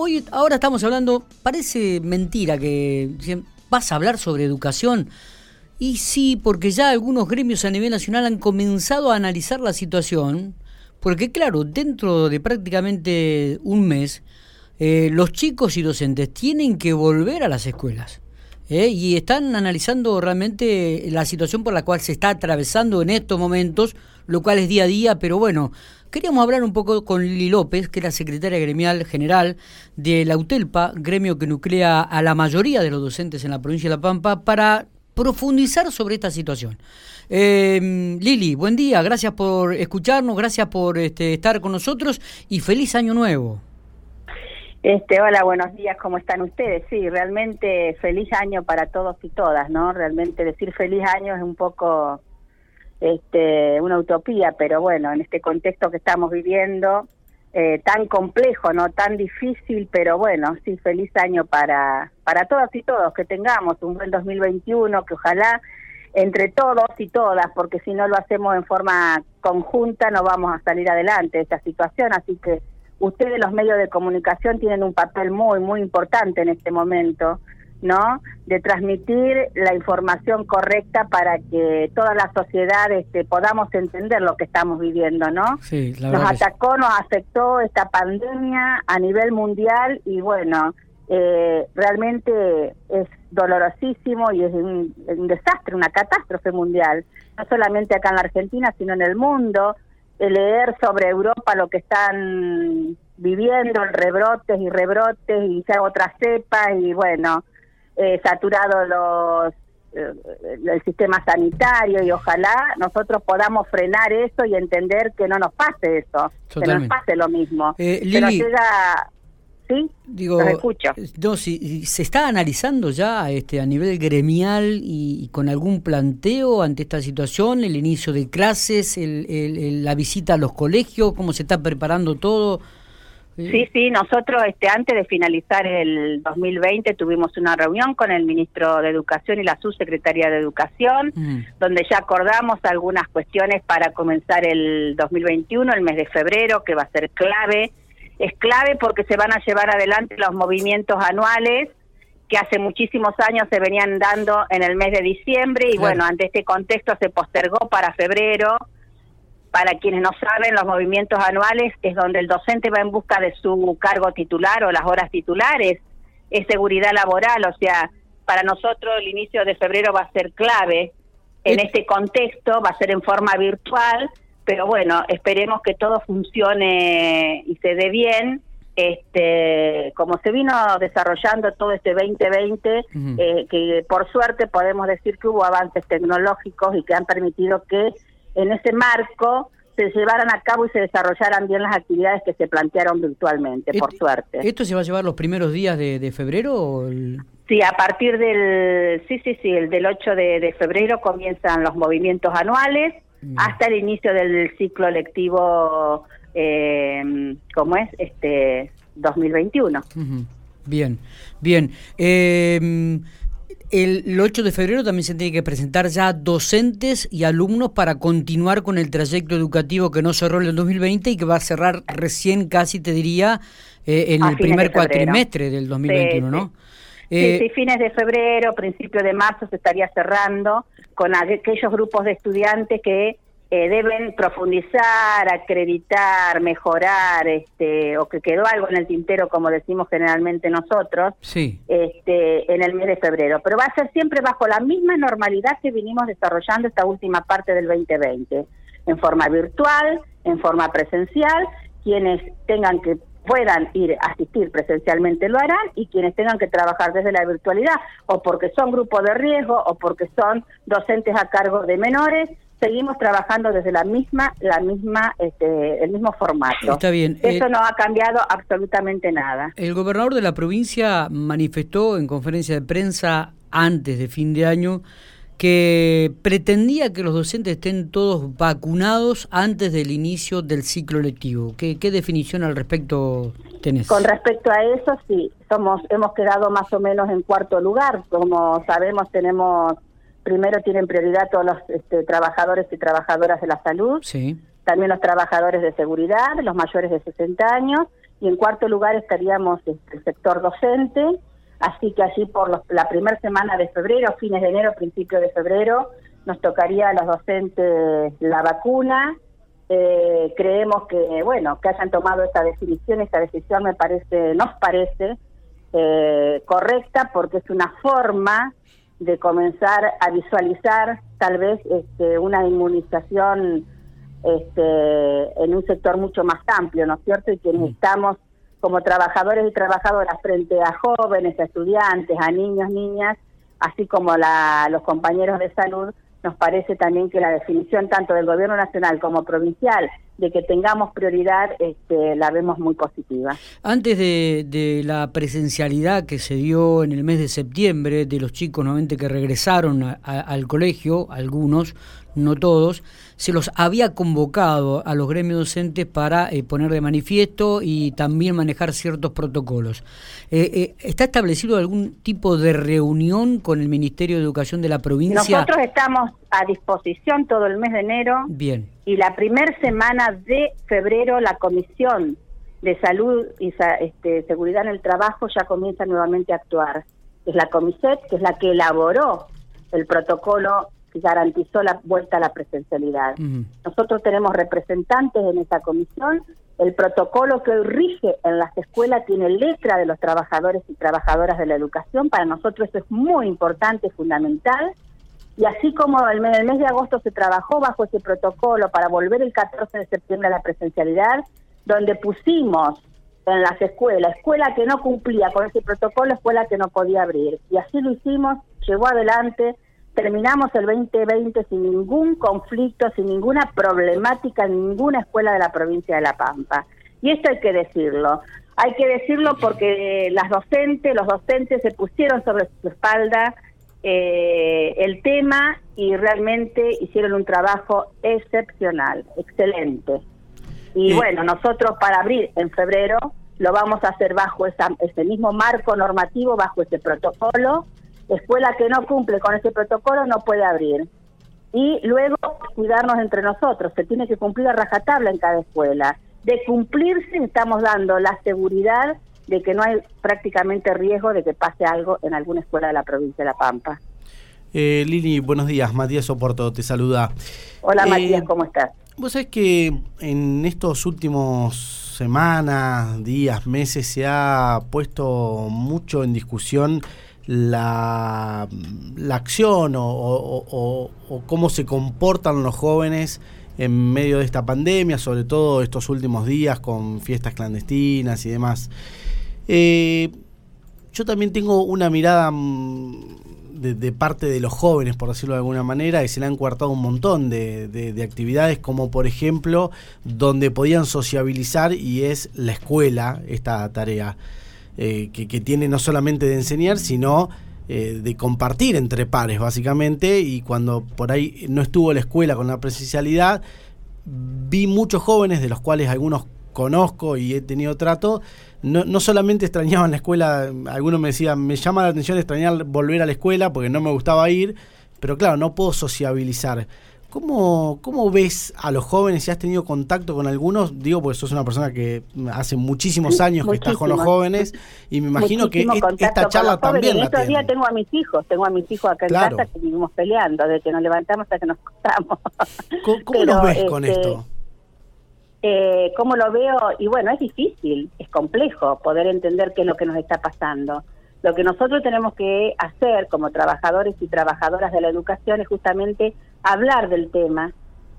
hoy, ahora estamos hablando, parece mentira que vas a hablar sobre educación. Y sí, porque ya algunos gremios a nivel nacional han comenzado a analizar la situación, porque claro, dentro de prácticamente un mes, eh, los chicos y docentes tienen que volver a las escuelas. ¿eh? y están analizando realmente la situación por la cual se está atravesando en estos momentos, lo cual es día a día, pero bueno, queríamos hablar un poco con Lili López, que es la secretaria gremial general de la UTELPA, gremio que nuclea a la mayoría de los docentes en la provincia de La Pampa, para profundizar sobre esta situación. Eh, Lili, buen día, gracias por escucharnos, gracias por este, estar con nosotros y feliz año nuevo. Este, hola, buenos días, ¿cómo están ustedes? Sí, realmente feliz año para todos y todas, ¿no? Realmente decir feliz año es un poco este, una utopía, pero bueno, en este contexto que estamos viviendo, eh, tan complejo, ¿no? Tan difícil, pero bueno, sí, feliz año para, para todas y todos, que tengamos un buen 2021, que ojalá entre todos y todas, porque si no lo hacemos en forma conjunta no vamos a salir adelante de esta situación, así que ustedes los medios de comunicación tienen un papel muy, muy importante en este momento, ¿no? De transmitir la información correcta para que toda la sociedad este, podamos entender lo que estamos viviendo, ¿no? Sí, nos atacó, nos afectó esta pandemia a nivel mundial y bueno, eh, realmente es dolorosísimo y es un, un desastre, una catástrofe mundial, no solamente acá en la Argentina, sino en el mundo leer sobre Europa lo que están viviendo, rebrotes y rebrotes y ya otras cepas y bueno, eh, saturado los eh, el sistema sanitario y ojalá nosotros podamos frenar eso y entender que no nos pase eso, que no nos pase lo mismo. Eh, Pero llega ¿Sí? Digo, escucho. No, si, ¿Se está analizando ya este, a nivel gremial y, con algún planteo ante esta situación, el inicio de clases, el, la visita a los colegios, cómo se está preparando todo? Sí, sí, nosotros este, antes de finalizar el 2020 tuvimos una reunión con el ministro de Educación y la subsecretaria de Educación, mm. donde ya acordamos algunas cuestiones para comenzar el 2021, el mes de febrero, que va a ser clave es clave porque se van a llevar adelante los movimientos anuales que hace muchísimos años se venían dando en el mes de diciembre y bueno, ante este contexto se postergó para febrero. Para quienes no saben, los movimientos anuales es donde el docente va en busca de su cargo titular o las horas titulares, es seguridad laboral, o sea, para nosotros el inicio de febrero va a ser clave en este contexto, va a ser en forma virtual, pero bueno, esperemos que todo funcione y se dé bien. Este, como se vino desarrollando todo este 2020, eh, que por suerte podemos decir que hubo avances tecnológicos y que han permitido que en ese marco se llevaran a cabo y se desarrollaran bien las actividades que se plantearon virtualmente, por suerte. ¿Esto se va a llevar los primeros días de, febrero? Sí, a partir del, sí, sí, sí, el del 8 de febrero comienzan los movimientos anuales hasta el inicio del ciclo lectivo, eh, como es, este 2021. Bien, bien. Eh, el 8 de febrero también se tiene que presentar ya docentes y alumnos para continuar con el trayecto educativo que no cerró en el 2020 y que va a cerrar recién, casi te diría, eh, en el primer cuatrimestre del 2021, ¿no? Sí, sí, fines de febrero, principio de marzo se estaría cerrando con aquellos grupos de estudiantes que eh, deben profundizar, acreditar, mejorar, este, o que quedó algo en el tintero, como decimos generalmente nosotros, sí. este, en el mes de febrero. Pero va a ser siempre bajo la misma normalidad que vinimos desarrollando esta última parte del 2020, en forma virtual, en forma presencial, quienes tengan que puedan ir a asistir presencialmente lo harán y quienes tengan que trabajar desde la virtualidad o porque son grupos de riesgo o porque son docentes a cargo de menores seguimos trabajando desde la misma la misma este, el mismo formato está bien eso eh, no ha cambiado absolutamente nada el gobernador de la provincia manifestó en conferencia de prensa antes de fin de año que pretendía que los docentes estén todos vacunados antes del inicio del ciclo lectivo. ¿Qué, qué definición al respecto tenés? Con respecto a eso, sí, somos hemos quedado más o menos en cuarto lugar. Como sabemos, tenemos primero tienen prioridad todos los este, trabajadores y trabajadoras de la salud, sí. también los trabajadores de seguridad, los mayores de 60 años y en cuarto lugar estaríamos este, el sector docente, así que allí por la primera semana de febrero, fines de enero, principio de febrero, nos tocaría a los docentes la vacuna. Eh, creemos que, bueno, que hayan tomado esta definición, esta decisión me parece, nos parece eh, correcta porque es una forma de comenzar a visualizar tal vez este, una inmunización este, en un sector mucho más amplio, ¿no es cierto? Y que estamos como trabajadores y trabajadoras frente a jóvenes, a estudiantes, a niños, niñas, así como la, los compañeros de salud, nos parece también que la definición tanto del gobierno nacional como provincial de que tengamos prioridad este, la vemos muy positiva. Antes de, la presencialidad que se dio en el mes de septiembre de los chicos nuevamente que regresaron al colegio, algunos, no todos, se los había convocado a los gremios docentes para eh, poner de manifiesto y también manejar ciertos protocolos. Eh, eh, ¿Está establecido algún tipo de reunión con el Ministerio de Educación de la provincia? Nosotros estamos a disposición todo el mes de enero. Bien. Y la primera semana de febrero la Comisión de Salud y este, Seguridad en el Trabajo ya comienza nuevamente a actuar. Es la Comiset, que es la que elaboró el protocolo que garantizó la vuelta a la presencialidad. Nosotros tenemos representantes en esa comisión. El protocolo que hoy rige en las escuelas tiene letra de los trabajadores y trabajadoras de la educación. Para nosotros eso es muy importante, fundamental. Y así como en el mes de agosto se trabajó bajo ese protocolo para volver el 14 de septiembre a la presencialidad, donde pusimos en las escuelas, escuela que no cumplía con ese protocolo, escuela que no podía abrir. Y así lo hicimos, llegó adelante, terminamos el 2020 sin ningún conflicto, sin ninguna problemática en ninguna escuela de la provincia de La Pampa. Y esto hay que decirlo. Hay que decirlo porque las docentes, los docentes se pusieron sobre su espalda eh, el tema y realmente hicieron un trabajo excepcional, excelente. Y bueno, nosotros para abrir en febrero lo vamos a hacer bajo esa, ese mismo marco normativo, bajo ese protocolo, escuela que no cumple con ese protocolo no puede abrir. Y luego cuidarnos entre nosotros, se tiene que cumplir a rajatabla en cada escuela. De cumplirse estamos dando la seguridad de que no hay prácticamente riesgo de que pase algo en alguna escuela de la provincia de La Pampa. Eh, Lili, buenos días. Matías Oporto te saluda. Hola eh, Matías, ¿cómo estás? Vos sabés que en estos últimos semanas, días, meses se ha puesto mucho en discusión la, la acción o, cómo se comportan los jóvenes en medio de esta pandemia, sobre todo estos últimos días con fiestas clandestinas y demás. Eh, yo también tengo una mirada mm, de, parte de los jóvenes, por decirlo de alguna manera, y se le han coartado un montón de, actividades, como por ejemplo, donde podían sociabilizar y es la escuela, esta tarea. Eh, que, tiene no solamente de enseñar, sino eh, de compartir entre pares, básicamente, y cuando por ahí no estuvo la escuela con la presencialidad, vi muchos jóvenes, de los cuales algunos conozco y he tenido trato, no, no solamente extrañaban la escuela, algunos me decían, me llama la atención extrañar volver a la escuela porque no me gustaba ir, pero claro, no puedo sociabilizar. ¿Cómo, ¿Cómo ves a los jóvenes? Si has tenido contacto con algunos, digo, porque sos una persona que hace muchísimos años que estás con los jóvenes y me imagino que esta charla también. Estos días tengo a mis hijos, tengo a mis hijos acá en casa que vivimos peleando, desde que nos levantamos hasta que nos acostamos. ¿Cómo, los ves con este, esto? Eh, ¿Cómo lo veo? Y bueno, es difícil, es complejo poder entender qué es lo que nos está pasando. Lo que nosotros tenemos que hacer como trabajadores y trabajadoras de la educación es justamente hablar del tema,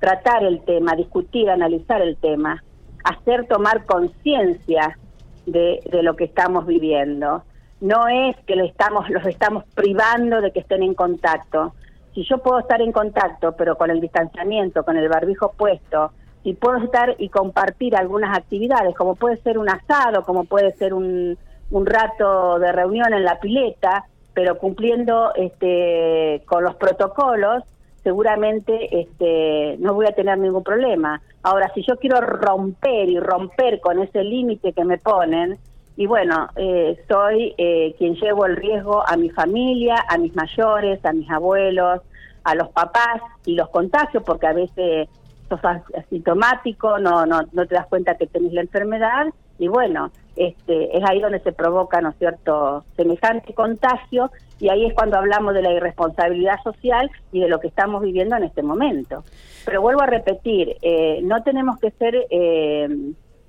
tratar el tema, discutir, analizar el tema, hacer tomar conciencia de, lo que estamos viviendo. No es que lo estamos, los estamos privando de que estén en contacto. Si yo puedo estar en contacto, pero con el distanciamiento, con el barbijo puesto, y puedo estar y compartir algunas actividades, como puede ser un asado, como puede ser un, un rato de reunión en la pileta, pero cumpliendo este, con los protocolos, seguramente este, no voy a tener ningún problema. Ahora, si yo quiero romper y romper con ese límite que me ponen, y bueno, eh, soy eh, quien llevo el riesgo a mi familia, a mis mayores, a mis abuelos, a los papás y los contagios, porque a veces sos asintomático, no, no, no te das cuenta que tenés la enfermedad y bueno, este, es ahí donde se provoca, ¿no es cierto?, semejante contagio y ahí es cuando hablamos de la irresponsabilidad social y de lo que estamos viviendo en este momento. Pero vuelvo a repetir, eh, no tenemos que ser eh,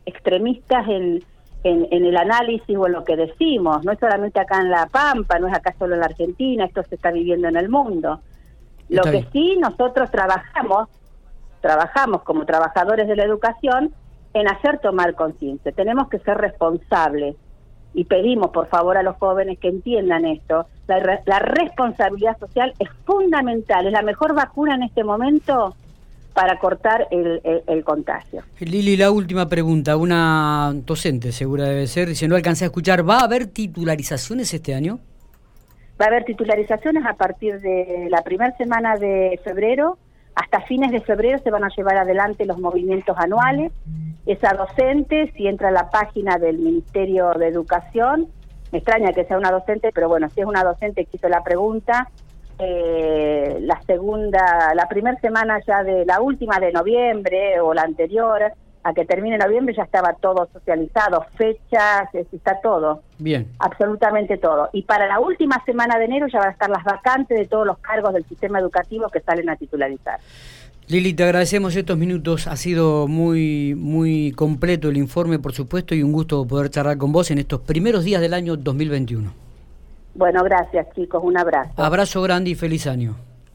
extremistas en, en, el análisis o en lo que decimos, no es solamente acá en La Pampa, no es acá solo en la Argentina, esto se está viviendo en el mundo. Lo que sí nosotros trabajamos, trabajamos como trabajadores de la educación en hacer tomar conciencia. Tenemos que ser responsables y pedimos por favor a los jóvenes que entiendan esto. La, la, responsabilidad social es fundamental, es la mejor vacuna en este momento para cortar el, el, contagio. Lili, la última pregunta. Una docente segura debe ser, dice, no alcancé a escuchar, ¿va a haber titularizaciones este año? Va a haber titularizaciones a partir de la primera semana de febrero. Hasta fines de febrero se van a llevar adelante los movimientos anuales. Esa docente, si entra a la página del Ministerio de Educación, me extraña que sea una docente, pero bueno, si es una docente que hizo la pregunta, eh, la segunda, la primera semana ya de la última de noviembre o la anterior, a que termine noviembre ya estaba todo socializado, fechas, está todo. Bien. Absolutamente todo. Y para la última semana de enero ya van a estar las vacantes de todos los cargos del sistema educativo que salen a titularizar. Lili, te agradecemos estos minutos. Ha sido muy, muy completo el informe, por supuesto, y un gusto poder charlar con vos en estos primeros días del año 2021. Bueno, gracias chicos, un abrazo. Abrazo grande y feliz año.